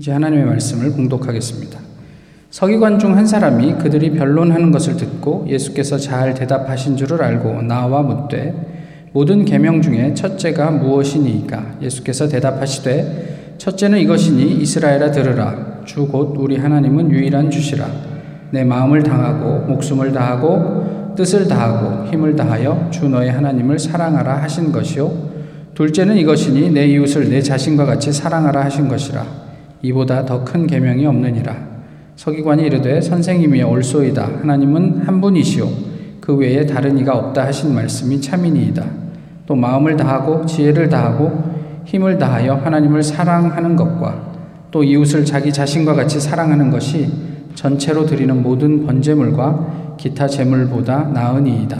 이제 하나님의 말씀을 공독하겠습니다. 서기관 중 한 사람이 그들이 변론하는 것을 듣고 예수께서 잘 대답하신 줄을 알고 나와 묻되 모든 계명 중에 첫째가 무엇이니이까? 예수께서 대답하시되 첫째는 이것이니 이스라엘아 들으라. 주 곧 우리 하나님은 유일한 주시라. 내 마음을 당하고 목숨을 다하고 뜻을 다하고 힘을 다하여 주 너의 하나님을 사랑하라 하신 것이요. 둘째는 이것이니 내 이웃을 내 자신과 같이 사랑하라 하신 것이라 이보다 더 큰 계명이 없느니라. 서기관이 이르되 선생님이 옳소이다. 하나님은 한 분이시오. 그 외에 다른 이가 없다 하신 말씀이 참이니이다. 또 마음을 다하고 지혜를 다하고 힘을 다하여 하나님을 사랑하는 것과 또 이웃을 자기 자신과 같이 사랑하는 것이 전체로 드리는 모든 번제물과 기타 제물보다 나으니이다.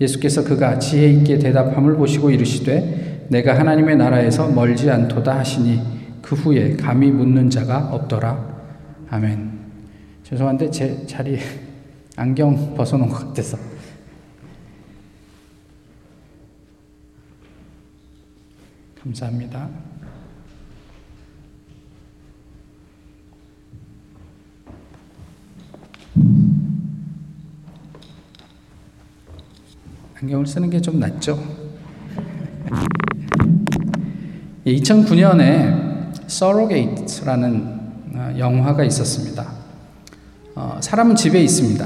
예수께서 그가 지혜 있게 대답함을 보시고 이르시되 내가 하나님의 나라에서 멀지 않도다 하시니 그 후에 감히 묻는 자가 없더라. 아멘. 죄송한데 제 자리 안경 벗어놓은 것 같아서. 감사합니다. 안경을 쓰는 게 좀 낫죠? 2009년에 서로게이트라는 어, 영화가 있었습니다. 어, 사람은 집에 있습니다.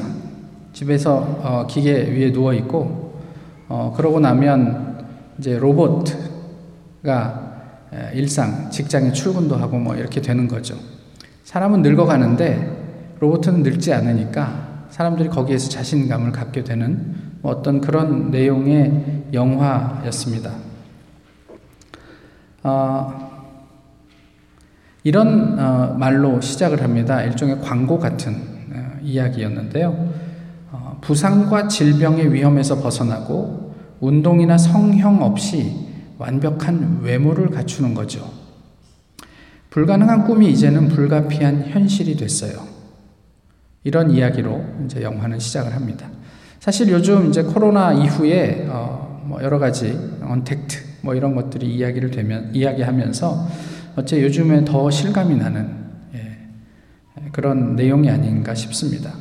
집에서 어, 기계 위에 누워 있고 어, 그러고 나면 이제 로봇가 일상 직장에 출근도 하고 뭐 이렇게 되는 거죠. 사람은 늙어가는데 로봇은 늙지 않으니까 사람들이 거기에서 자신감을 갖게 되는 뭐 어떤 그런 내용의 영화였습니다. 어, 이런 어, 말로 시작을 합니다. 일종의 광고 같은 어, 이야기였는데요. 어, 부상과 질병의 위험에서 벗어나고 운동이나 성형 없이 완벽한 외모를 갖추는 거죠. 불가능한 꿈이 이제는 불가피한 현실이 됐어요. 이런 이야기로 이제 영화는 시작을 합니다. 사실 요즘 이제 코로나 이후에 어, 뭐 여러 가지 언택트 뭐 이런 것들이 이야기를 되면 이야기하면서 어째 요즘에 더 실감이 나는 예, 그런 내용이 아닌가 싶습니다.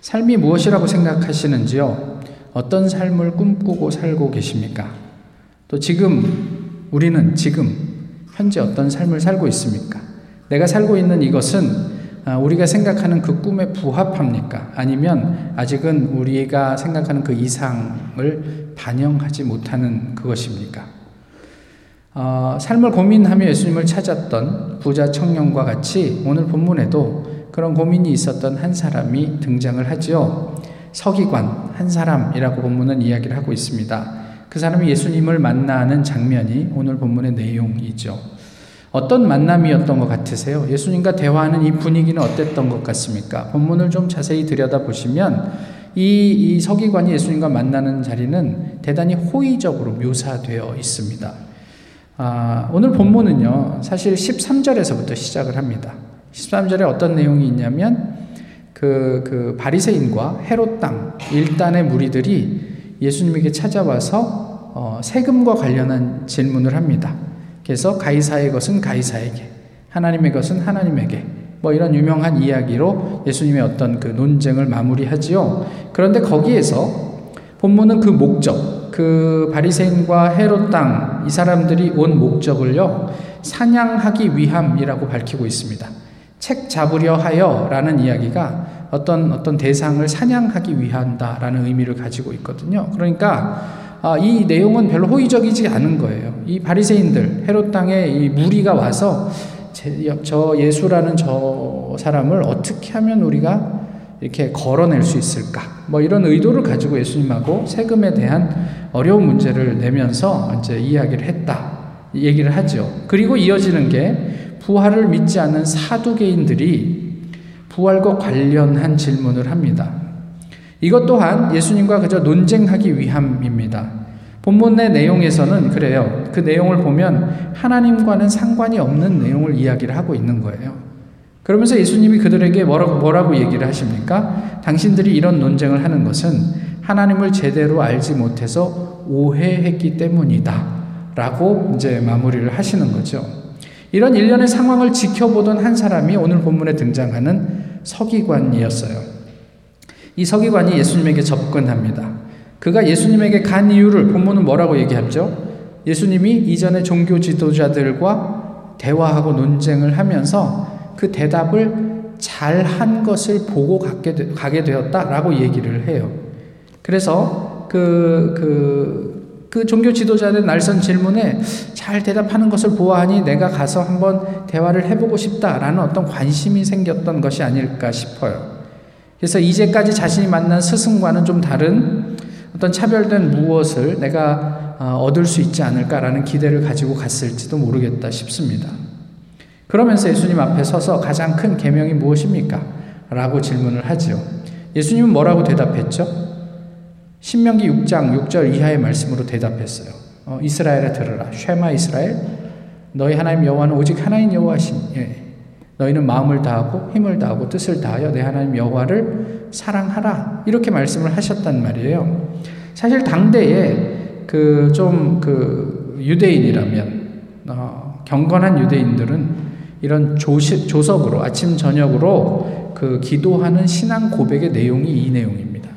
삶이 무엇이라고 생각하시는지요? 어떤 삶을 꿈꾸고 살고 계십니까? 또 지금 우리는 지금 현재 어떤 삶을 살고 있습니까? 내가 살고 있는 이것은 아, 우리가 생각하는 그 꿈에 부합합니까? 아니면 아직은 우리가 생각하는 그 이상을 반영하지 못하는 그것입니까? 어, 삶을 고민하며 예수님을 찾았던 부자 청년과 같이 오늘 본문에도 그런 고민이 있었던 한 사람이 등장을 하죠. 서기관 한 사람이라고 본문은 이야기를 하고 있습니다. 그 사람이 예수님을 만나는 장면이 오늘 본문의 내용이죠. 어떤 만남이었던 것 같으세요? 예수님과 대화하는 이 분위기는 어땠던 것 같습니까? 본문을 좀 자세히 들여다보시면 이, 이 서기관이 예수님과 만나는 자리는 대단히 호의적으로 묘사되어 있습니다. 아, 오늘 본문은요, 사실 13절에서부터 시작을 합니다. 13절에 어떤 내용이 있냐면, 그, 그 바리새인과 헤롯 땅 일단의 무리들이 예수님에게 찾아와서 어, 세금과 관련한 질문을 합니다. 그래서 가이사의 것은 가이사에게, 하나님의 것은 하나님에게, 뭐 이런 유명한 이야기로 예수님의 어떤 그 논쟁을 마무리하지요. 그런데 거기에서 본문은 그 목적, 그 바리새인과 헤롯 땅 이 사람들이 온 목적을요 사냥하기 위함이라고 밝히고 있습니다. 책 잡으려 하여 라는 이야기가 어떤 어떤 대상을 사냥하기 위한다라는 의미를 가지고 있거든요. 그러니까 아, 이 내용은 별로 호의적이지 않은 거예요. 이 바리새인들 헤롯 땅에 이 무리가 와서 저 예수라는 저 사람을 어떻게 하면 우리가 이렇게 걸어낼 수 있을까? 뭐 이런 의도를 가지고 예수님하고 세금에 대한 어려운 문제를 내면서 이제 이야기를 했다. 얘기를 하죠. 그리고 이어지는 게 부활을 믿지 않는 사두개인들이 부활과 관련한 질문을 합니다. 이것 또한 예수님과 그저 논쟁하기 위함입니다. 본문의 내용에서는 그래요. 그 내용을 보면 하나님과는 상관이 없는 내용을 이야기를 하고 있는 거예요. 그러면서 예수님이 그들에게 뭐라고, 뭐라고 얘기를 하십니까? 당신들이 이런 논쟁을 하는 것은 하나님을 제대로 알지 못해서 오해했기 때문이다. 라고 이제 마무리를 하시는 거죠. 이런 일련의 상황을 지켜보던 한 사람이 오늘 본문에 등장하는 서기관이었어요. 이 서기관이 예수님에게 접근합니다. 그가 예수님에게 간 이유를 본문은 뭐라고 얘기하죠? 예수님이 이전에 종교 지도자들과 대화하고 논쟁을 하면서 그 대답을 잘 한 것을 보고 가게, 되었다라고 얘기를 해요. 그래서 그, 그, 그 종교 지도자들 날선 질문에 잘 대답하는 것을 보아하니 내가 가서 한번 대화를 해보고 싶다라는 어떤 관심이 생겼던 것이 아닐까 싶어요. 그래서 이제까지 자신이 만난 스승과는 좀 다른 어떤 차별된 무엇을 내가 어, 얻을 수 있지 않을까라는 기대를 가지고 갔을지도 모르겠다 싶습니다. 그러면서 예수님 앞에 서서 가장 큰 계명이 무엇입니까? 라고 질문을 하지요. 예수님은 뭐라고 대답했죠? 신명기 6장 6절 이하의 말씀으로 대답했어요. 어, 이스라엘에 들으라. 쉐마 이스라엘. 너희 하나님 여호와는 오직 하나인 여호와신. 예. 너희는 마음을 다하고 힘을 다하고 뜻을 다하여 내 하나님 여호와를 사랑하라. 이렇게 말씀을 하셨단 말이에요. 사실 당대에 그 좀그 그 유대인이라면 어, 경건한 유대인들은 이런 조시, 조석으로 아침 저녁으로 그 기도하는 신앙 고백의 내용이 이 내용입니다.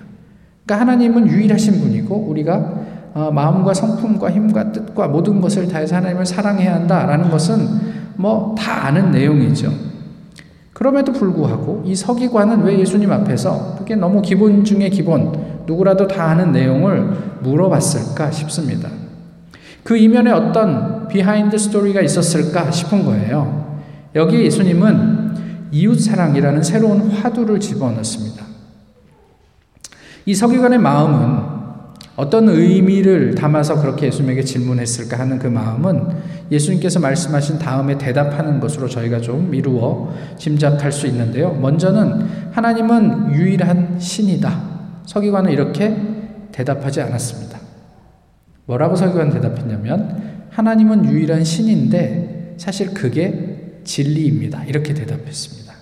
그러니까 하나님은 유일하신 분이고 우리가 어, 마음과 성품과 힘과 뜻과 모든 것을 다해서 하나님을 사랑해야 한다라는 것은 뭐 다 아는 내용이죠. 그럼에도 불구하고 이 서기관은 왜 예수님 앞에서 그게 너무 기본 중에 기본, 누구라도 다 아는 내용을 물어봤을까 싶습니다. 그 이면에 어떤 behind story가 있었을까 싶은 거예요. 여기 예수님은 이웃사랑이라는 새로운 화두를 집어넣습니다. 이 서기관의 마음은 어떤 의미를 담아서 그렇게 예수님에게 질문했을까 하는 그 마음은 예수님께서 말씀하신 다음에 대답하는 것으로 저희가 좀 미루어 짐작할 수 있는데요. 먼저는 하나님은 유일한 신이다. 서기관은 이렇게 대답하지 않았습니다. 뭐라고 서기관 대답했냐면 하나님은 유일한 신인데 사실 그게 진리입니다. 이렇게 대답했습니다.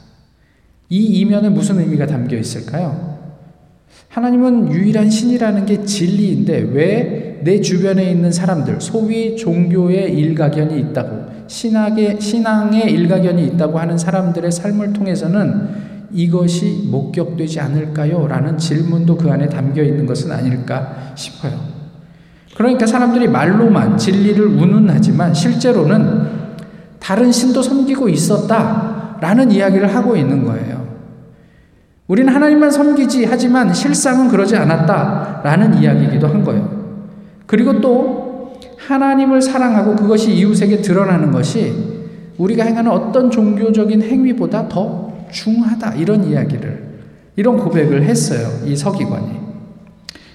이 이면에 무슨 의미가 담겨 있을까요? 하나님은 유일한 신이라는 게 진리인데 왜 내 주변에 있는 사람들, 소위 종교의 일가견이 있다고, 신학의, 신앙의 일가견이 있다고 하는 사람들의 삶을 통해서는 이것이 목격되지 않을까요? 라는 질문도 그 안에 담겨 있는 것은 아닐까 싶어요. 그러니까 사람들이 말로만 진리를 운운하지만 실제로는 다른 신도 섬기고 있었다. 라는 이야기를 하고 있는 거예요. 우리는 하나님만 섬기지 하지만 실상은 그러지 않았다 라는 이야기이기도 한 거예요. 그리고 또 하나님을 사랑하고 그것이 이웃에게 드러나는 것이 우리가 행하는 어떤 종교적인 행위보다 더 중하다 이런 이야기를 이런 고백을 했어요. 이 서기관이.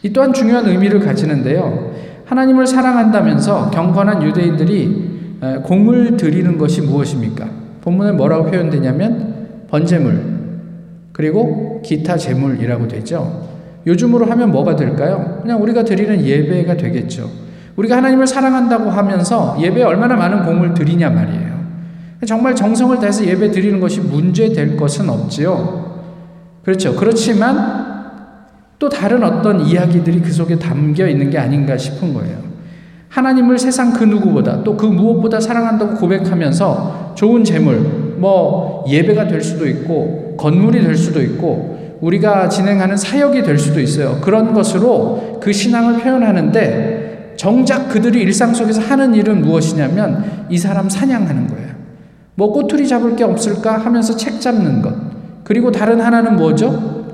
이 또한 중요한 의미를 가지는데요. 하나님을 사랑한다면서 경건한 유대인들이 공을 드리는 것이 무엇입니까? 본문에 뭐라고 표현되냐면 번제물, 그리고 기타 재물이라고 되죠. 요즘으로 하면 뭐가 될까요? 그냥 우리가 드리는 예배가 되겠죠. 우리가 하나님을 사랑한다고 하면서 예배에 얼마나 많은 공을 드리냐 말이에요. 정말 정성을 다해서 예배 드리는 것이 문제될 것은 없지요. 그렇죠. 그렇지만 또 다른 어떤 이야기들이 그 속에 담겨 있는 게 아닌가 싶은 거예요. 하나님을 세상 그 누구보다 또 그 무엇보다 사랑한다고 고백하면서 좋은 재물, 뭐 예배가 될 수도 있고 건물이 될 수도 있고 우리가 진행하는 사역이 될 수도 있어요. 그런 것으로 그 신앙을 표현하는데 정작 그들이 일상 속에서 하는 일은 무엇이냐면 이 사람 사냥하는 거예요. 뭐 꼬투리 잡을 게 없을까 하면서 책 잡는 것. 그리고 다른 하나는 뭐죠?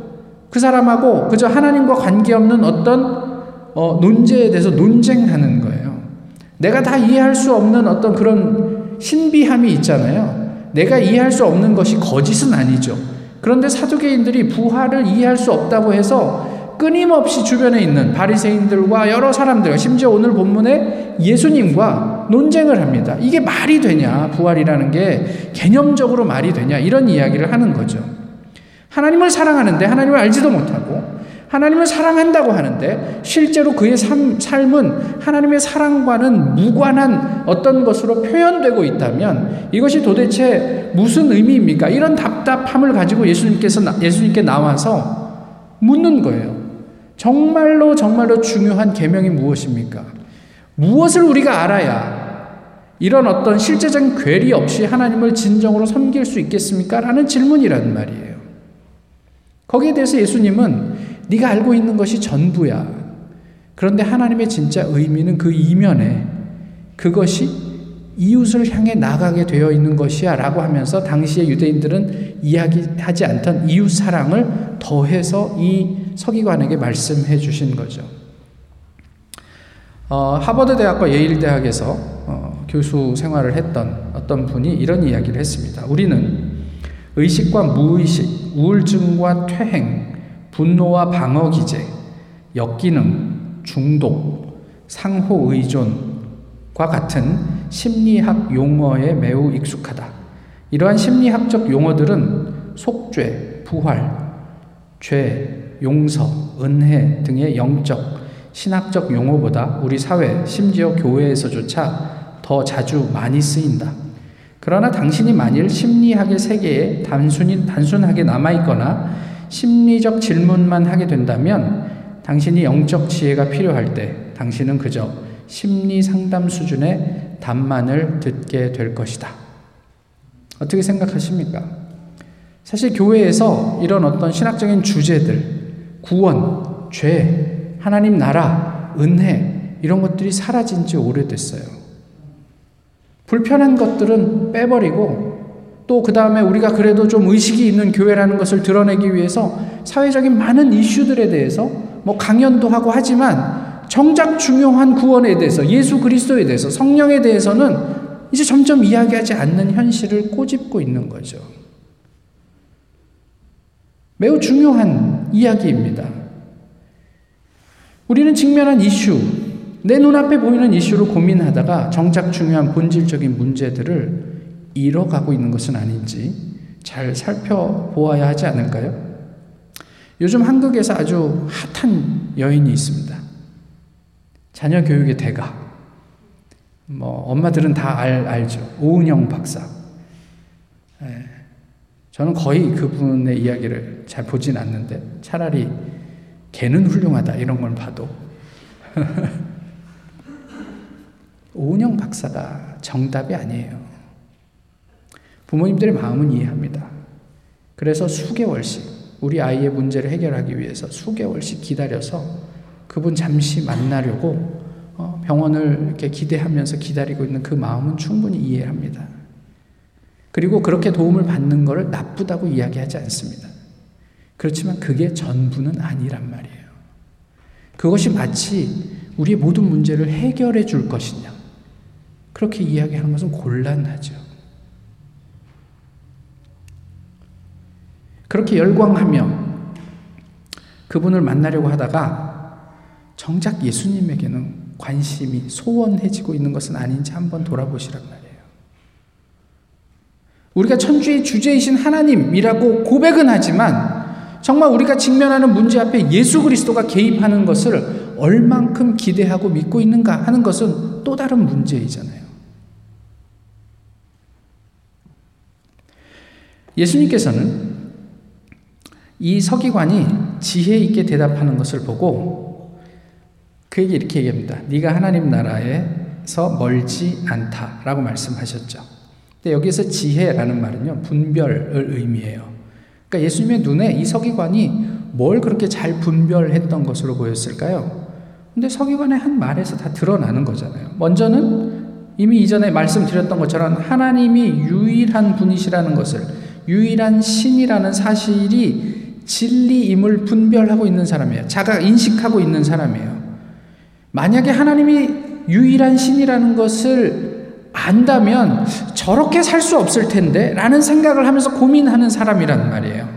그 사람하고 그저 하나님과 관계없는 어떤 어, 논제에 대해서 논쟁하는 거예요. 내가 다 이해할 수 없는 어떤 그런 신비함이 있잖아요. 내가 이해할 수 없는 것이 거짓은 아니죠. 그런데 사두개인들이 부활을 이해할 수 없다고 해서 끊임없이 주변에 있는 바리새인들과 여러 사람들, 심지어 오늘 본문에 예수님과 논쟁을 합니다. 이게 말이 되냐? 부활이라는 게 개념적으로 말이 되냐? 이런 이야기를 하는 거죠. 하나님을 사랑하는데 하나님을 알지도 못하고 하나님을 사랑한다고 하는데 실제로 그의 삶, 삶은 하나님의 사랑과는 무관한 어떤 것으로 표현되고 있다면 이것이 도대체 무슨 의미입니까? 이런 답답함을 가지고 예수님께서 예수님께 나와서 묻는 거예요. 정말로 정말로 중요한 계명이 무엇입니까? 무엇을 우리가 알아야 이런 어떤 실제적인 괴리 없이 하나님을 진정으로 섬길 수 있겠습니까? 라는 질문이란 말이에요. 거기에 대해서 예수님은 네가 알고 있는 것이 전부야. 그런데 하나님의 진짜 의미는 그 이면에 그것이 이웃을 향해 나가게 되어 있는 것이야 라고 하면서 당시의 유대인들은 이야기하지 않던 이웃 사랑을 더해서 이 서기관에게 말씀해 주신 거죠. 어, 하버드 대학과 예일 대학에서 어, 교수 생활을 했던 어떤 분이 이런 이야기를 했습니다. 우리는 의식과 무의식, 우울증과 퇴행, 분노와 방어 기제, 역기능, 중독, 상호 의존과 같은 심리학 용어에 매우 익숙하다. 이러한 심리학적 용어들은 속죄, 부활, 죄, 용서, 은혜 등의 영적, 신학적 용어보다 우리 사회, 심지어 교회에서조차 더 자주 많이 쓰인다. 그러나 당신이 만일 심리학의 세계에 단순히, 단순하게 남아있거나 심리적 질문만 하게 된다면 당신이 영적 지혜가 필요할 때 당신은 그저 심리 상담 수준의 답만을 듣게 될 것이다. 어떻게 생각하십니까? 사실 교회에서 이런 어떤 신학적인 주제들, 구원, 죄, 하나님 나라, 은혜, 이런 것들이 사라진 지 오래됐어요. 불편한 것들은 빼버리고 또 그 다음에 우리가 그래도 좀 의식이 있는 교회라는 것을 드러내기 위해서 사회적인 많은 이슈들에 대해서 뭐 강연도 하고 하지만 정작 중요한 구원에 대해서 예수 그리스도에 대해서 성령에 대해서는 이제 점점 이야기하지 않는 현실을 꼬집고 있는 거죠. 매우 중요한 이야기입니다. 우리는 직면한 이슈, 내 눈앞에 보이는 이슈를 고민하다가 정작 중요한 본질적인 문제들을 잃어가고 있는 것은 아닌지 잘 살펴보아야 하지 않을까요? 요즘 한국에서 아주 핫한 여인이 있습니다. 자녀 교육의 대가. 뭐 엄마들은 다 알, 알죠. 오은영 박사. 예. 저는 거의 그분의 이야기를 잘 보진 않는데 차라리 개는 훌륭하다 이런 걸 봐도 오은영 박사가 정답이 아니에요. 부모님들의 마음은 이해합니다. 그래서 수개월씩 우리 아이의 문제를 해결하기 위해서 수개월씩 기다려서 그분 잠시 만나려고 어, 병원을 이렇게 기대하면서 기다리고 있는 그 마음은 충분히 이해합니다. 그리고 그렇게 도움을 받는 것을 나쁘다고 이야기하지 않습니다. 그렇지만 그게 전부는 아니란 말이에요. 그것이 마치 우리의 모든 문제를 해결해 줄 것이냐. 그렇게 이야기하는 것은 곤란하죠. 그렇게 열광하며 그분을 만나려고 하다가 정작 예수님에게는 관심이 소원해지고 있는 것은 아닌지 한번 돌아보시란 말이에요. 우리가 천주의 주제이신 하나님이라고 고백은 하지만 정말 우리가 직면하는 문제 앞에 예수 그리스도가 개입하는 것을 얼만큼 기대하고 믿고 있는가 하는 것은 또 다른 문제이잖아요. 예수님께서는 이 서기관이 지혜 있게 대답하는 것을 보고 그에게 이렇게 얘기합니다. 네가 하나님 나라에서 멀지 않다라고 말씀하셨죠. 근데 여기서 지혜라는 말은요 분별을 의미해요. 그러니까 예수님의 눈에 이 서기관이 뭘 그렇게 잘 분별했던 것으로 보였을까요? 근데 서기관의 한 말에서 다 드러나는 거잖아요. 먼저는 이미 이전에 말씀드렸던 것처럼 하나님이 유일한 분이시라는 것을 유일한 신이라는 사실이 진리임을 분별하고 있는 사람이에요. 자가 인식하고 있는 사람이에요. 만약에 하나님이 유일한 신이라는 것을 안다면 저렇게 살 수 없을 텐데 라는 생각을 하면서 고민하는 사람이란 말이에요.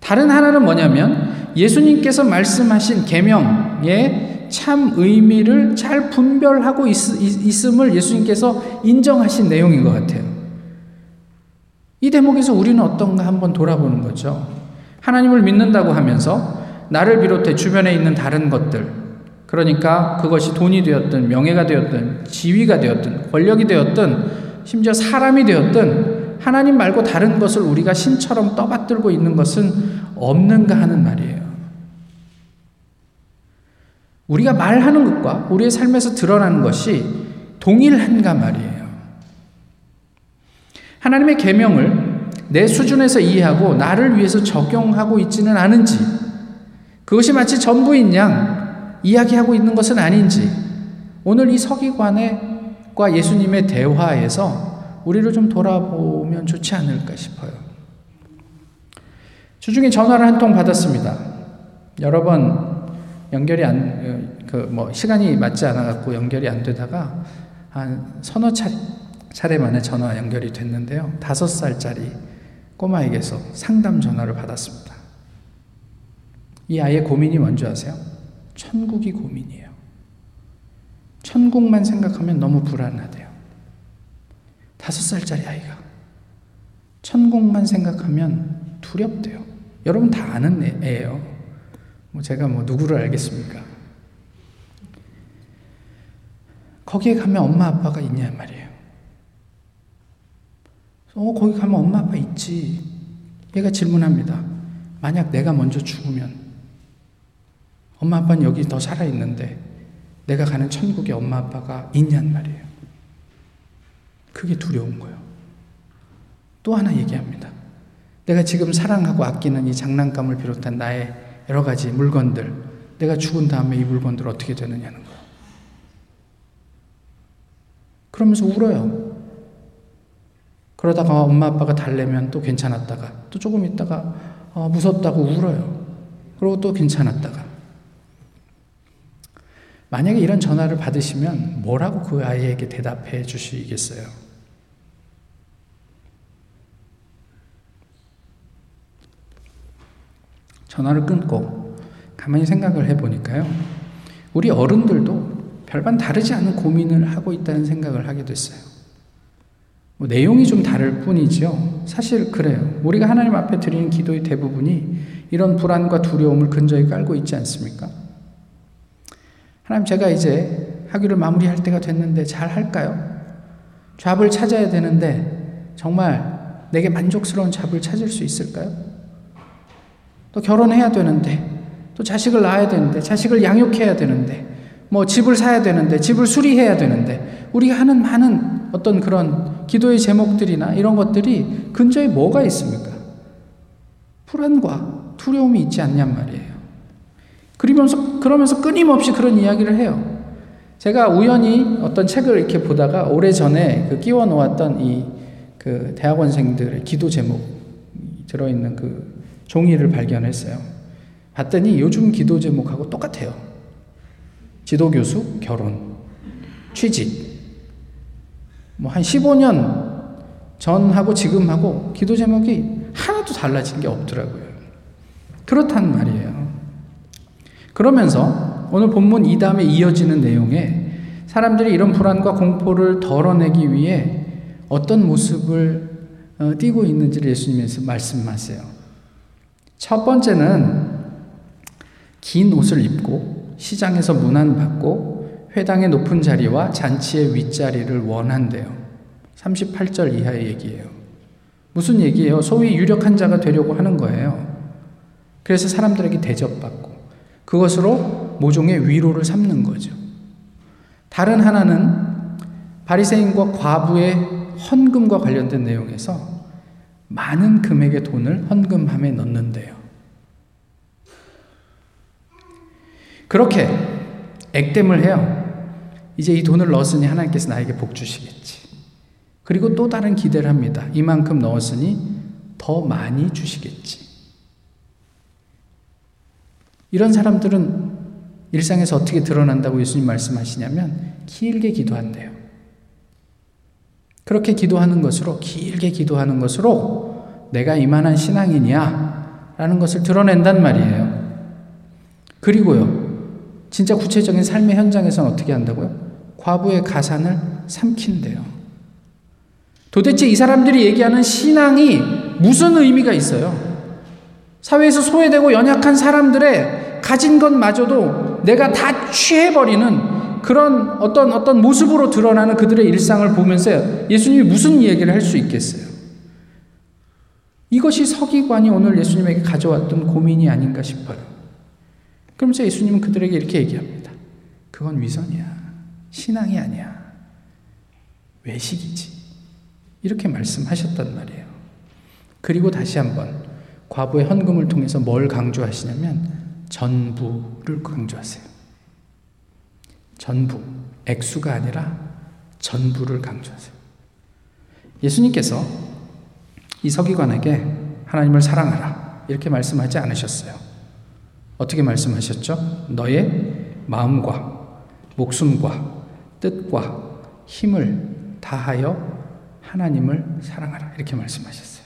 다른 하나는 뭐냐면 예수님께서 말씀하신 계명의 참 의미를 잘 분별하고 있, 있음을 예수님께서 인정하신 내용인 것 같아요. 이 대목에서 우리는 어떤가 한번 돌아보는 거죠. 하나님을 믿는다고 하면서 나를 비롯해 주변에 있는 다른 것들, 그러니까 그것이 돈이 되었든 명예가 되었든 지위가 되었든 권력이 되었든 심지어 사람이 되었든 하나님 말고 다른 것을 우리가 신처럼 떠받들고 있는 것은 없는가 하는 말이에요. 우리가 말하는 것과 우리의 삶에서 드러나는 것이 동일한가 말이에요. 하나님의 계명을 내 수준에서 이해하고 나를 위해서 적용하고 있지는 않은지 그것이 마치 전부인 양 이야기하고 있는 것은 아닌지 오늘 이 서기관과 예수님의 대화에서 우리를 좀 돌아보면 좋지 않을까 싶어요. 주중에 전화를 한 통 받았습니다. 여러 번 연결이 안, 그, 뭐, 시간이 맞지 않아갖고 연결이 안 되다가 한 서너 차, 차례 만에 전화 연결이 됐는데요. 다섯 살짜리 꼬마에게서 상담 전화를 받았습니다. 이 아이의 고민이 뭔지 아세요? 천국이 고민이에요. 천국만 생각하면 너무 불안하대요. 다섯 살짜리 아이가. 천국만 생각하면 두렵대요. 여러분 다 아는 애예요. 뭐 제가 뭐 누구를 알겠습니까? 거기에 가면 엄마 아빠가 있냐 말이에요. 어, 거기 가면 엄마 아빠 있지. 얘가 질문합니다. 만약 내가 먼저 죽으면 엄마 아빠는 여기 더 살아 있는데 내가 가는 천국에 엄마 아빠가 있냔 말이에요. 그게 두려운 거예요. 또 하나 얘기합니다. 내가 지금 사랑하고 아끼는 이 장난감을 비롯한 나의 여러 가지 물건들, 내가 죽은 다음에 이 물건들 어떻게 되느냐는 거예요. 그러면서 울어요. 그러다가 엄마 아빠가 달래면 또 괜찮았다가 또 조금 있다가 어, 무섭다고 울어요. 그리고 또 괜찮았다가 만약에 이런 전화를 받으시면 뭐라고 그 아이에게 대답해 주시겠어요? 전화를 끊고 가만히 생각을 해보니까요. 우리 어른들도 별반 다르지 않은 고민을 하고 있다는 생각을 하게 됐어요. 뭐 내용이 좀 다를 뿐이죠. 사실 그래요. 우리가 하나님 앞에 드리는 기도의 대부분이 이런 불안과 두려움을 근저에 깔고 있지 않습니까? 하나님 제가 이제 학위를 마무리할 때가 됐는데 잘 할까요? 잡을 찾아야 되는데 정말 내게 만족스러운 잡을 찾을 수 있을까요? 또 결혼해야 되는데 또 자식을 낳아야 되는데 자식을 양육해야 되는데 뭐 집을 사야 되는데 집을 수리해야 되는데 우리가 하는 많은 어떤 그런 기도의 제목들이나 이런 것들이 근저에 뭐가 있습니까? 불안과 두려움이 있지 않냔 말이에요. 그러면서, 그러면서 끊임없이 그런 이야기를 해요. 제가 우연히 어떤 책을 이렇게 보다가 오래 전에 그 끼워 놓았던 이 그 대학원생들의 기도 제목 들어있는 그 종이를 발견했어요. 봤더니 요즘 기도 제목하고 똑같아요. 지도교수, 결혼, 취직. 뭐 한 15년 전하고 지금하고 기도 제목이 하나도 달라진 게 없더라고요. 그렇단 말이에요. 그러면서 오늘 본문 이 다음에 이어지는 내용에 사람들이 이런 불안과 공포를 덜어내기 위해 어떤 모습을 어, 띄고 있는지를 예수님께서 말씀하세요. 첫 번째는 긴 옷을 입고 시장에서 문안 받고 회당의 높은 자리와 잔치의 윗자리를 원한대요. 38절 이하의 얘기예요. 무슨 얘기예요? 소위 유력한 자가 되려고 하는 거예요. 그래서 사람들에게 대접받고 그것으로 모종의 위로를 삼는 거죠. 다른 하나는 바리새인과 과부의 헌금과 관련된 내용에서 많은 금액의 돈을 헌금함에 넣는데요. 그렇게 액땜을 해요. 이제 이 돈을 넣었으니 하나님께서 나에게 복 주시겠지. 그리고 또 다른 기대를 합니다. 이만큼 넣었으니 더 많이 주시겠지. 이런 사람들은 일상에서 어떻게 드러난다고 예수님 말씀하시냐면 길게 기도한대요. 그렇게 기도하는 것으로 길게 기도하는 것으로 내가 이만한 신앙이냐 라는 것을 드러낸단 말이에요. 그리고요. 진짜 구체적인 삶의 현장에서는 어떻게 한다고요? 과부의 가산을 삼킨대요. 도대체 이 사람들이 얘기하는 신앙이 무슨 의미가 있어요? 사회에서 소외되고 연약한 사람들의 가진 것마저도 내가 다 취해버리는 그런 어떤 어떤 모습으로 드러나는 그들의 일상을 보면서 예수님이 무슨 얘기를 할 수 있겠어요? 이것이 서기관이 오늘 예수님에게 가져왔던 고민이 아닌가 싶어요. 그러면서 예수님은 그들에게 이렇게 얘기합니다. 그건 위선이야. 신앙이 아니야. 외식이지. 이렇게 말씀하셨단 말이에요. 그리고 다시 한번 과부의 헌금을 통해서 뭘 강조하시냐면 전부를 강조하세요. 전부, 액수가 아니라 전부를 강조하세요. 예수님께서 이 서기관에게 하나님을 사랑하라 이렇게 말씀하지 않으셨어요. 어떻게 말씀하셨죠? 너의 마음과 목숨과 뜻과 힘을 다하여 하나님을 사랑하라 이렇게 말씀하셨어요.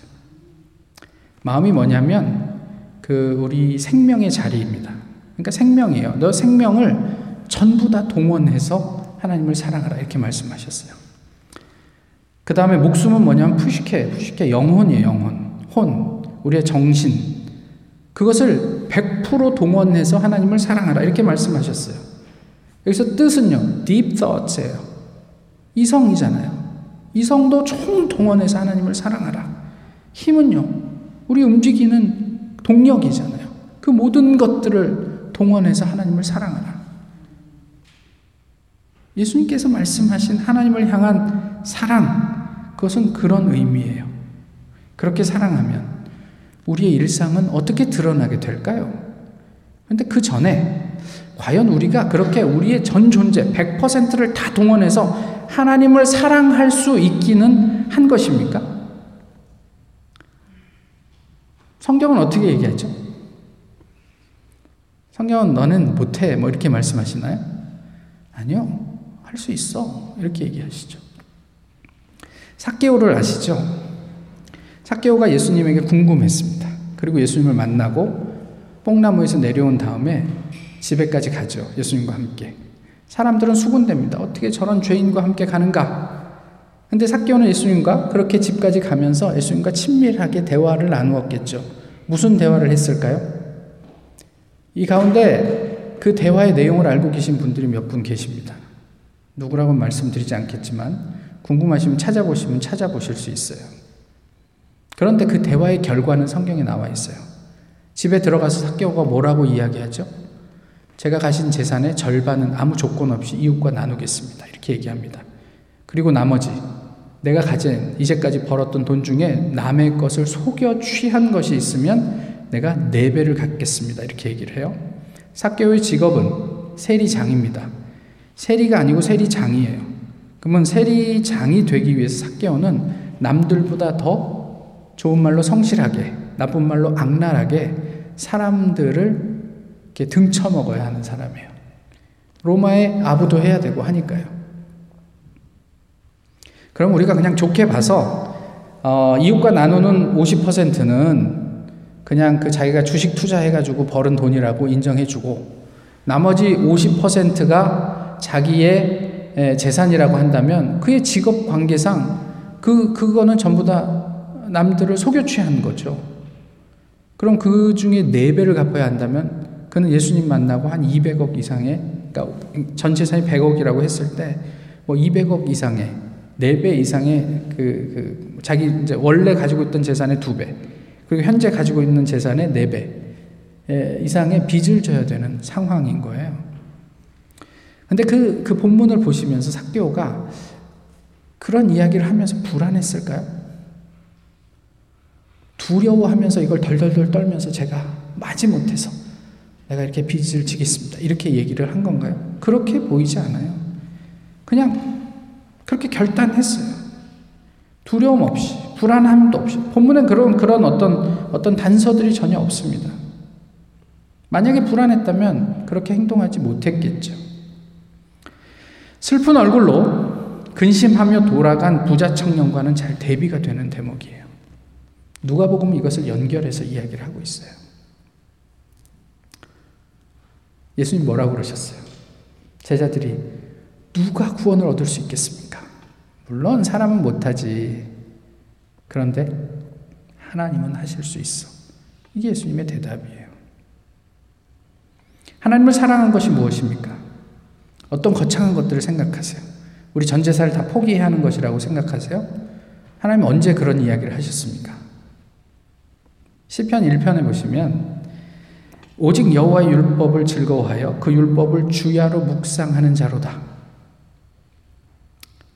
마음이 뭐냐면 그 우리 생명의 자리입니다. 그러니까 생명이에요. 너 생명을 전부 다 동원해서 하나님을 사랑하라 이렇게 말씀하셨어요. 그 다음에 목숨은 뭐냐면 푸시케, 푸시케 영혼이에요, 영혼. 혼, 우리의 정신. 그것을 100% 동원해서 하나님을 사랑하라 이렇게 말씀하셨어요. 여기서 뜻은요, deep thoughts예요. 이성이잖아요. 이성도 총 동원해서 하나님을 사랑하라. 힘은요, 우리 움직이는 동력이잖아요. 그 모든 것들을 동원해서 하나님을 사랑하라. 예수님께서 말씀하신 하나님을 향한 사랑, 그것은 그런 의미예요. 그렇게 사랑하면 우리의 일상은 어떻게 드러나게 될까요? 근데 그 전에 과연 우리가 그렇게 우리의 전 존재 100%를 다 동원해서 하나님을 사랑할 수 있기는 한 것입니까? 성경은 어떻게 얘기하죠? 성경은 너는 못해 뭐 이렇게 말씀하시나요? 아니요. 할 수 있어. 이렇게 얘기하시죠. 사케오를 아시죠? 사케오가 예수님에게 궁금했습니다. 그리고 예수님을 만나고 뽕나무에서 내려온 다음에 집에까지 가죠. 예수님과 함께. 사람들은 수군됩니다. 어떻게 저런 죄인과 함께 가는가? 근데 사케오는 예수님과 그렇게 집까지 가면서 예수님과 친밀하게 대화를 나누었겠죠. 무슨 대화를 했을까요? 이 가운데 그 대화의 내용을 알고 계신 분들이 몇 분 계십니다. 누구라고 말씀드리지 않겠지만 궁금하시면 찾아보시면 찾아보실 수 있어요. 그런데 그 대화의 결과는 성경에 나와 있어요. 집에 들어가서 사개오가 뭐라고 이야기하죠? 제가 가신 재산의 절반은 아무 조건 없이 이웃과 나누겠습니다. 이렇게 얘기합니다. 그리고 나머지 내가 가진 이제까지 벌었던 돈 중에 남의 것을 속여 취한 것이 있으면 내가 네 배를 갖겠습니다. 이렇게 얘기를 해요. 사개오의 직업은 세리장입니다. 세리가 아니고 세리장이에요. 그러면 세리장이 되기 위해서 사개오는 남들보다 더 좋은 말로 성실하게, 나쁜 말로 악랄하게 사람들을 등쳐먹어야 하는 사람이에요. 로마의 아부도 해야 되고 하니까요. 그럼 우리가 그냥 좋게 봐서 어, 이웃과 나누는 50%는 그냥 그 자기가 주식 투자해가지고 벌은 돈이라고 인정해주고 나머지 50%가 자기의 재산이라고 한다면 그의 직업 관계상 그, 그거는 전부 다 남들을 속여 취한 거죠. 그럼 그 중에 4배를 갚아야 한다면 그는 예수님 만나고 한 200억 이상의, 그러니까 전 재산이 100억이라고 했을 때 뭐 200억 이상의, 4배 이상의 그, 그 자기 이제 원래 가지고 있던 재산의 2배, 그리고 현재 가지고 있는 재산의 4배 이상의 빚을 져야 되는 상황인 거예요. 근데 그, 그 본문을 보시면서 삭개오가 그런 이야기를 하면서 불안했을까요? 두려워하면서 이걸 덜덜덜 떨면서 제가 마지 못해서 내가 이렇게 빚을 지겠습니다. 이렇게 얘기를 한 건가요? 그렇게 보이지 않아요. 그냥 그렇게 결단했어요. 두려움 없이, 불안함도 없이. 본문에 그런, 그런 어떤, 어떤 단서들이 전혀 없습니다. 만약에 불안했다면 그렇게 행동하지 못했겠죠. 슬픈 얼굴로 근심하며 돌아간 부자 청년과는 잘 대비가 되는 대목이에요. 누가복음 이것을 연결해서 이야기를 하고 있어요. 예수님 뭐라고 그러셨어요? 제자들이 누가 구원을 얻을 수 있겠습니까? 물론 사람은 못하지. 그런데 하나님은 하실 수 있어. 이게 예수님의 대답이에요. 하나님을 사랑한 것이 무엇입니까? 어떤 거창한 것들을 생각하세요? 우리 전 재산을 다 포기해야 하는 것이라고 생각하세요? 하나님 언제 그런 이야기를 하셨습니까? 시편 1편에 보시면 오직 여호와의 율법을 즐거워하여 그 율법을 주야로 묵상하는 자로다.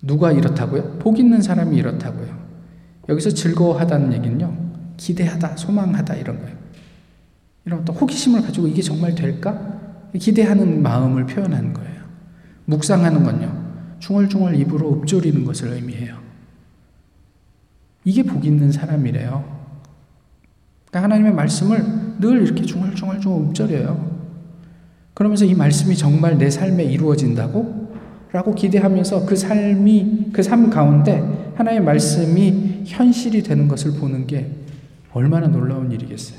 누가 이렇다고요? 복 있는 사람이 이렇다고요. 여기서 즐거워하다는 얘기는요. 기대하다, 소망하다 이런 거예요. 이런 또 호기심을 가지고 이게 정말 될까? 기대하는 마음을 표현하는 거예요. 묵상하는 건요. 중얼중얼 입으로 읊조리는 것을 의미해요. 이게 복 있는 사람이래요. 그러니까 하나님의 말씀을 늘 이렇게 중얼중얼중얼 읊조려요. 그러면서 이 말씀이 정말 내 삶에 이루어진다고? 라고 기대하면서 그 삶이, 그 삶 가운데 하나의 말씀이 현실이 되는 것을 보는 게 얼마나 놀라운 일이겠어요.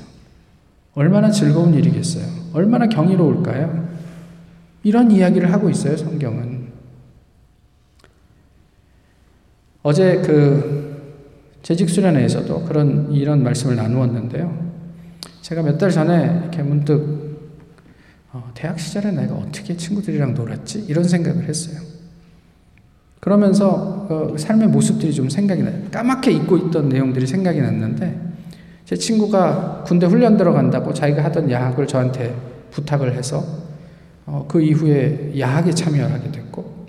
얼마나 즐거운 일이겠어요. 얼마나 경이로울까요? 이런 이야기를 하고 있어요, 성경은. 어제 그 재직 수련회에서도 그런 이런 말씀을 나누었는데요. 제가 몇 달 전에 이렇게 문득 어, 대학 시절에 내가 어떻게 친구들이랑 놀았지? 이런 생각을 했어요. 그러면서 그 삶의 모습들이 좀 생각이 나요. 까맣게 잊고 있던 내용들이 생각이 났는데 제 친구가 군대 훈련 들어간다고 자기가 하던 야학을 저한테 부탁을 해서 어, 그 이후에 야학에 참여를 하게 됐고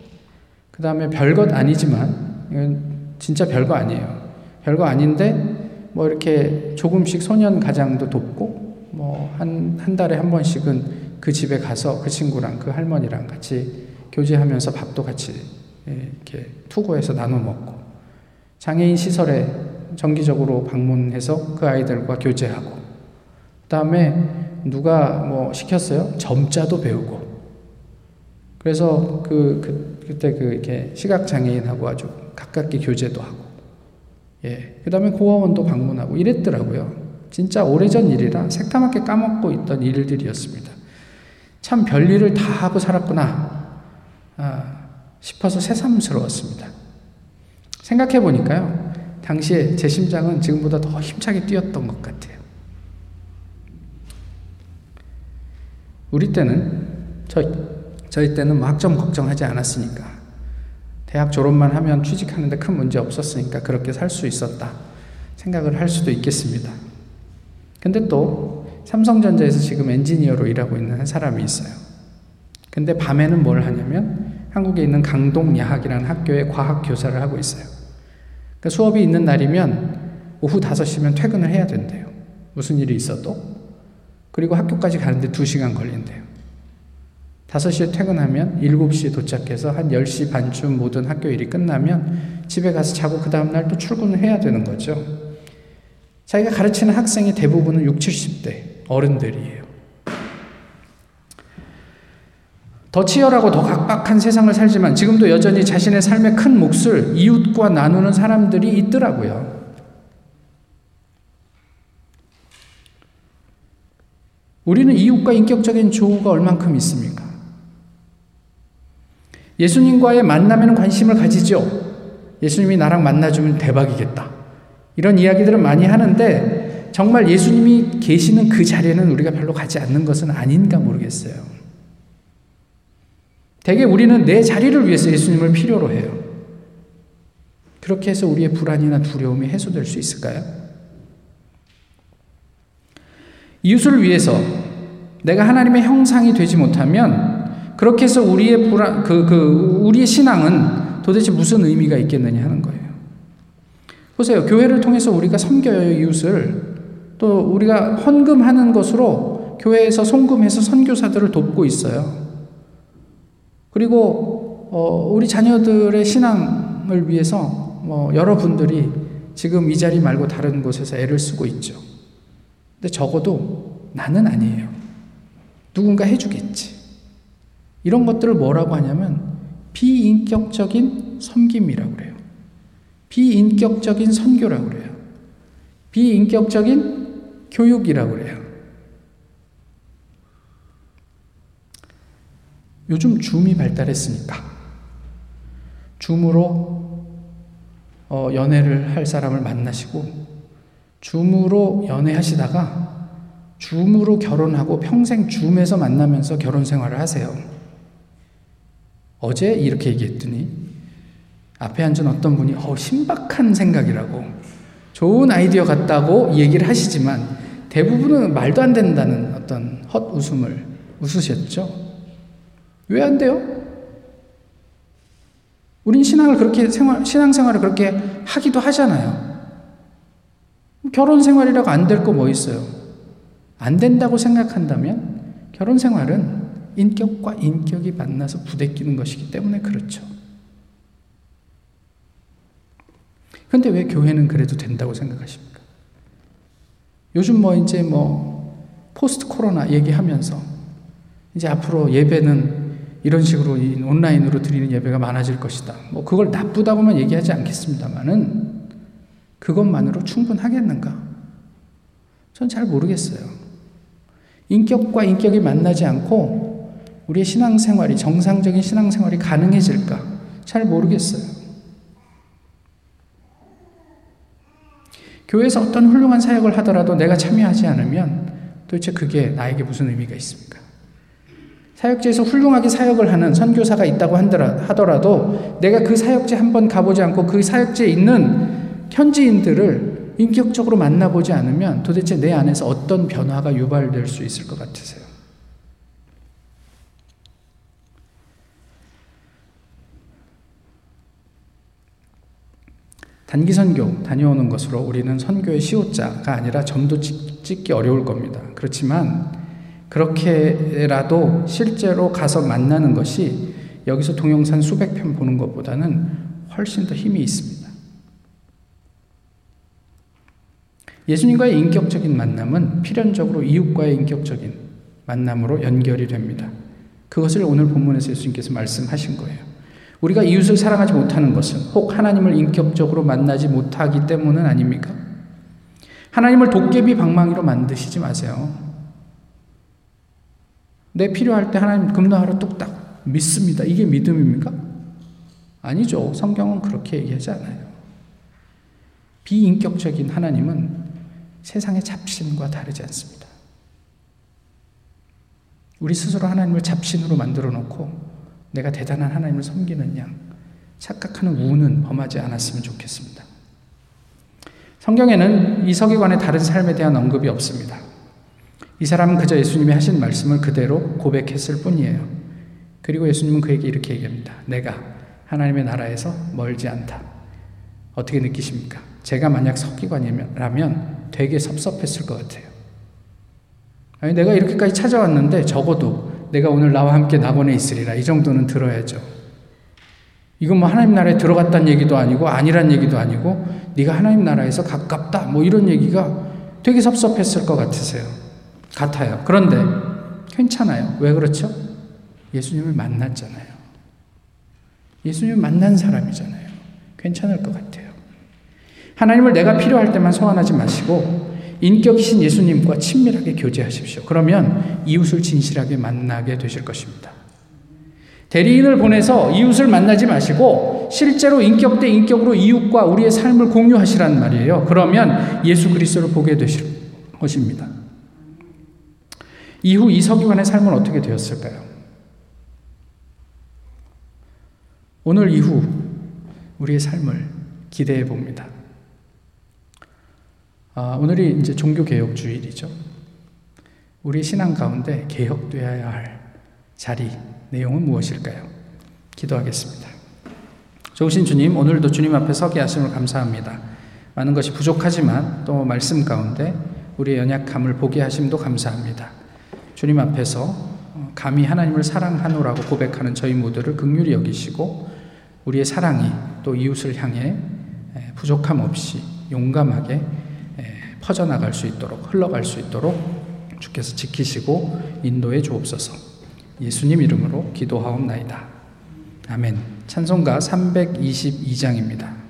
그 다음에 별것 아니지만 이건 진짜 별거 아니에요. 별거 아닌데 뭐 이렇게 조금씩 소년 가장도 돕고 뭐 한 한 달에 한 번씩은 그 집에 가서 그 친구랑 그 할머니랑 같이 교제하면서 밥도 같이 예, 이렇게 투고해서 나눠 먹고 장애인 시설에 정기적으로 방문해서 그 아이들과 교제하고 그다음에 누가 뭐 시켰어요? 점자도 배우고 그래서 그, 그 그때 그 이렇게 시각 장애인하고 아주 가깝게 교제도 하고 예 그 다음에 고아원도 방문하고 이랬더라고요. 진짜 오래전 일이라 새까맣게 까먹고 있던 일들이었습니다. 참 별일을 다 하고 살았구나 아, 싶어서 새삼스러웠습니다. 생각해 보니까요, 당시에 제 심장은 지금보다 더 힘차게 뛰었던 것 같아요. 우리 때는 저희, 저희 때는 뭐 학점 걱정하지 않았으니까 대학 졸업만 하면 취직하는데 큰 문제 없었으니까 그렇게 살 수 있었다 생각을 할 수도 있겠습니다. 근데 또 삼성전자에서 지금 엔지니어로 일하고 있는 한 사람이 있어요. 근데 밤에는 뭘 하냐면 한국에 있는 강동야학이라는 학교에 과학 교사를 하고 있어요. 그러니까 수업이 있는 날이면 오후 5시면 퇴근을 해야 된대요. 무슨 일이 있어도. 그리고 학교까지 가는데 2시간 걸린대요. 5시에 퇴근하면 7시에 도착해서 한 10시 반쯤 모든 학교 일이 끝나면 집에 가서 자고 그 다음날 또 출근을 해야 되는 거죠. 자기가 가르치는 학생의 대부분은 6, 70대. 어른들이에요. 더 치열하고 더 각박한 세상을 살지만 지금도 여전히 자신의 삶의 큰 몫을 이웃과 나누는 사람들이 있더라고요. 우리는 이웃과 인격적인 조우가 얼만큼 있습니까? 예수님과의 만남에는 관심을 가지죠. 예수님이 나랑 만나주면 대박이겠다. 이런 이야기들은 많이 하는데 정말 예수님이 계시는 그 자리에는 우리가 별로 가지 않는 것은 아닌가 모르겠어요. 대개 우리는 내 자리를 위해서 예수님을 필요로 해요. 그렇게 해서 우리의 불안이나 두려움이 해소될 수 있을까요? 이웃을 위해서 내가 하나님의 형상이 되지 못하면 그렇게 해서 우리의 불안, 그, 그, 우리의 신앙은 도대체 무슨 의미가 있겠느냐 하는 거예요. 보세요. 교회를 통해서 우리가 섬겨요, 이웃을. 또 우리가 헌금하는 것으로 교회에서 송금해서 선교사들을 돕고 있어요. 그리고 어, 우리 자녀들의 신앙을 위해서 뭐 여러분들이 지금 이 자리 말고 다른 곳에서 애를 쓰고 있죠. 근데 적어도 나는 아니에요. 누군가 해주겠지. 이런 것들을 뭐라고 하냐면 비인격적인 섬김이라고 그래요. 비인격적인 선교라고 그래요. 비인격적인 교육이라고 그래요. 요즘 줌이 발달했으니까 줌으로 어, 연애를 할 사람을 만나시고 줌으로 연애하시다가 줌으로 결혼하고 평생 줌에서 만나면서 결혼 생활을 하세요. 어제 이렇게 얘기했더니 앞에 앉은 어떤 분이 어, 신박한 생각이라고 좋은 아이디어 같다고 얘기를 하시지만 대부분은 말도 안 된다는 어떤 헛 웃음을 웃으셨죠? 왜 안 돼요? 우린 신앙을 그렇게 생활, 신앙생활을 그렇게 하기도 하잖아요. 결혼 생활이라고 안 될 거 뭐 있어요? 안 된다고 생각한다면 결혼 생활은 인격과 인격이 만나서 부대끼는 것이기 때문에 그렇죠. 근데 왜 교회는 그래도 된다고 생각하십니까? 요즘 뭐 이제 뭐 포스트 코로나 얘기하면서 이제 앞으로 예배는 이런 식으로 온라인으로 드리는 예배가 많아질 것이다. 뭐 그걸 나쁘다고만 얘기하지 않겠습니다만은 그것만으로 충분하겠는가? 전 잘 모르겠어요. 인격과 인격이 만나지 않고 우리의 신앙생활이 정상적인 신앙생활이 가능해질까? 잘 모르겠어요. 교회에서 어떤 훌륭한 사역을 하더라도 내가 참여하지 않으면 도대체 그게 나에게 무슨 의미가 있습니까? 사역지에서 훌륭하게 사역을 하는 선교사가 있다고 하더라도 내가 그 사역지 한번 가보지 않고 그 사역지에 있는 현지인들을 인격적으로 만나보지 않으면 도대체 내 안에서 어떤 변화가 유발될 수 있을 것 같으세요? 단기 선교 다녀오는 것으로 우리는 선교의 시호자가 아니라 점도 찍기 어려울 겁니다. 그렇지만 그렇게라도 실제로 가서 만나는 것이 여기서 동영상 수백 편 보는 것보다는 훨씬 더 힘이 있습니다. 예수님과의 인격적인 만남은 필연적으로 이웃과의 인격적인 만남으로 연결이 됩니다. 그것을 오늘 본문에서 예수님께서 말씀하신 거예요. 우리가 이웃을 사랑하지 못하는 것은 혹 하나님을 인격적으로 만나지 못하기 때문은 아닙니까? 하나님을 도깨비 방망이로 만드시지 마세요. 내 필요할 때 하나님 금나하러 뚝딱 믿습니다. 이게 믿음입니까? 아니죠. 성경은 그렇게 얘기하지 않아요. 비인격적인 하나님은 세상의 잡신과 다르지 않습니다. 우리 스스로 하나님을 잡신으로 만들어 놓고 내가 대단한 하나님을 섬기는 양, 착각하는 우는 범하지 않았으면 좋겠습니다. 성경에는 이 서기관의 다른 삶에 대한 언급이 없습니다. 이 사람은 그저 예수님이 하신 말씀을 그대로 고백했을 뿐이에요. 그리고 예수님은 그에게 이렇게 얘기합니다. 내가 하나님의 나라에서 멀지 않다. 어떻게 느끼십니까? 제가 만약 서기관이라면 되게 섭섭했을 것 같아요. 아니, 내가 이렇게까지 찾아왔는데 적어도 내가 오늘 나와 함께 낙원에 있으리라. 이 정도는 들어야죠. 이건 뭐 하나님 나라에 들어갔다는 얘기도 아니고 아니란 얘기도 아니고 네가 하나님 나라에서 가깝다. 뭐 이런 얘기가 되게 섭섭했을 것 같으세요. 같아요. 그런데 괜찮아요. 왜 그렇죠? 예수님을 만났잖아요. 예수님을 만난 사람이잖아요. 괜찮을 것 같아요. 하나님을 내가 필요할 때만 소환하지 마시고 인격이신 예수님과 친밀하게 교제하십시오. 그러면 이웃을 진실하게 만나게 되실 것입니다. 대리인을 보내서 이웃을 만나지 마시고 실제로 인격 대 인격으로 이웃과 우리의 삶을 공유하시란 말이에요. 그러면 예수 그리스도를 보게 되실 것입니다. 이후 이 서기관의 삶은 어떻게 되었을까요? 오늘 이후 우리의 삶을 기대해 봅니다. 아, 오늘이 이제 종교개혁 주일이죠. 우리 신앙 가운데 개혁되어야 할 자리, 내용은 무엇일까요? 기도하겠습니다. 좋으신 주님, 오늘도 주님 앞에 서게 하심을 감사합니다. 많은 것이 부족하지만 또 말씀 가운데 우리의 연약함을 보게 하심도 감사합니다. 주님 앞에서 감히 하나님을 사랑하노라고 고백하는 저희 모두를 극률히 여기시고 우리의 사랑이 또 이웃을 향해 부족함 없이 용감하게 퍼져나갈 수 있도록 흘러갈 수 있도록 주께서 지키시고 인도해 주옵소서. 예수님 이름으로 기도하옵나이다. 아멘. 찬송가 322장입니다.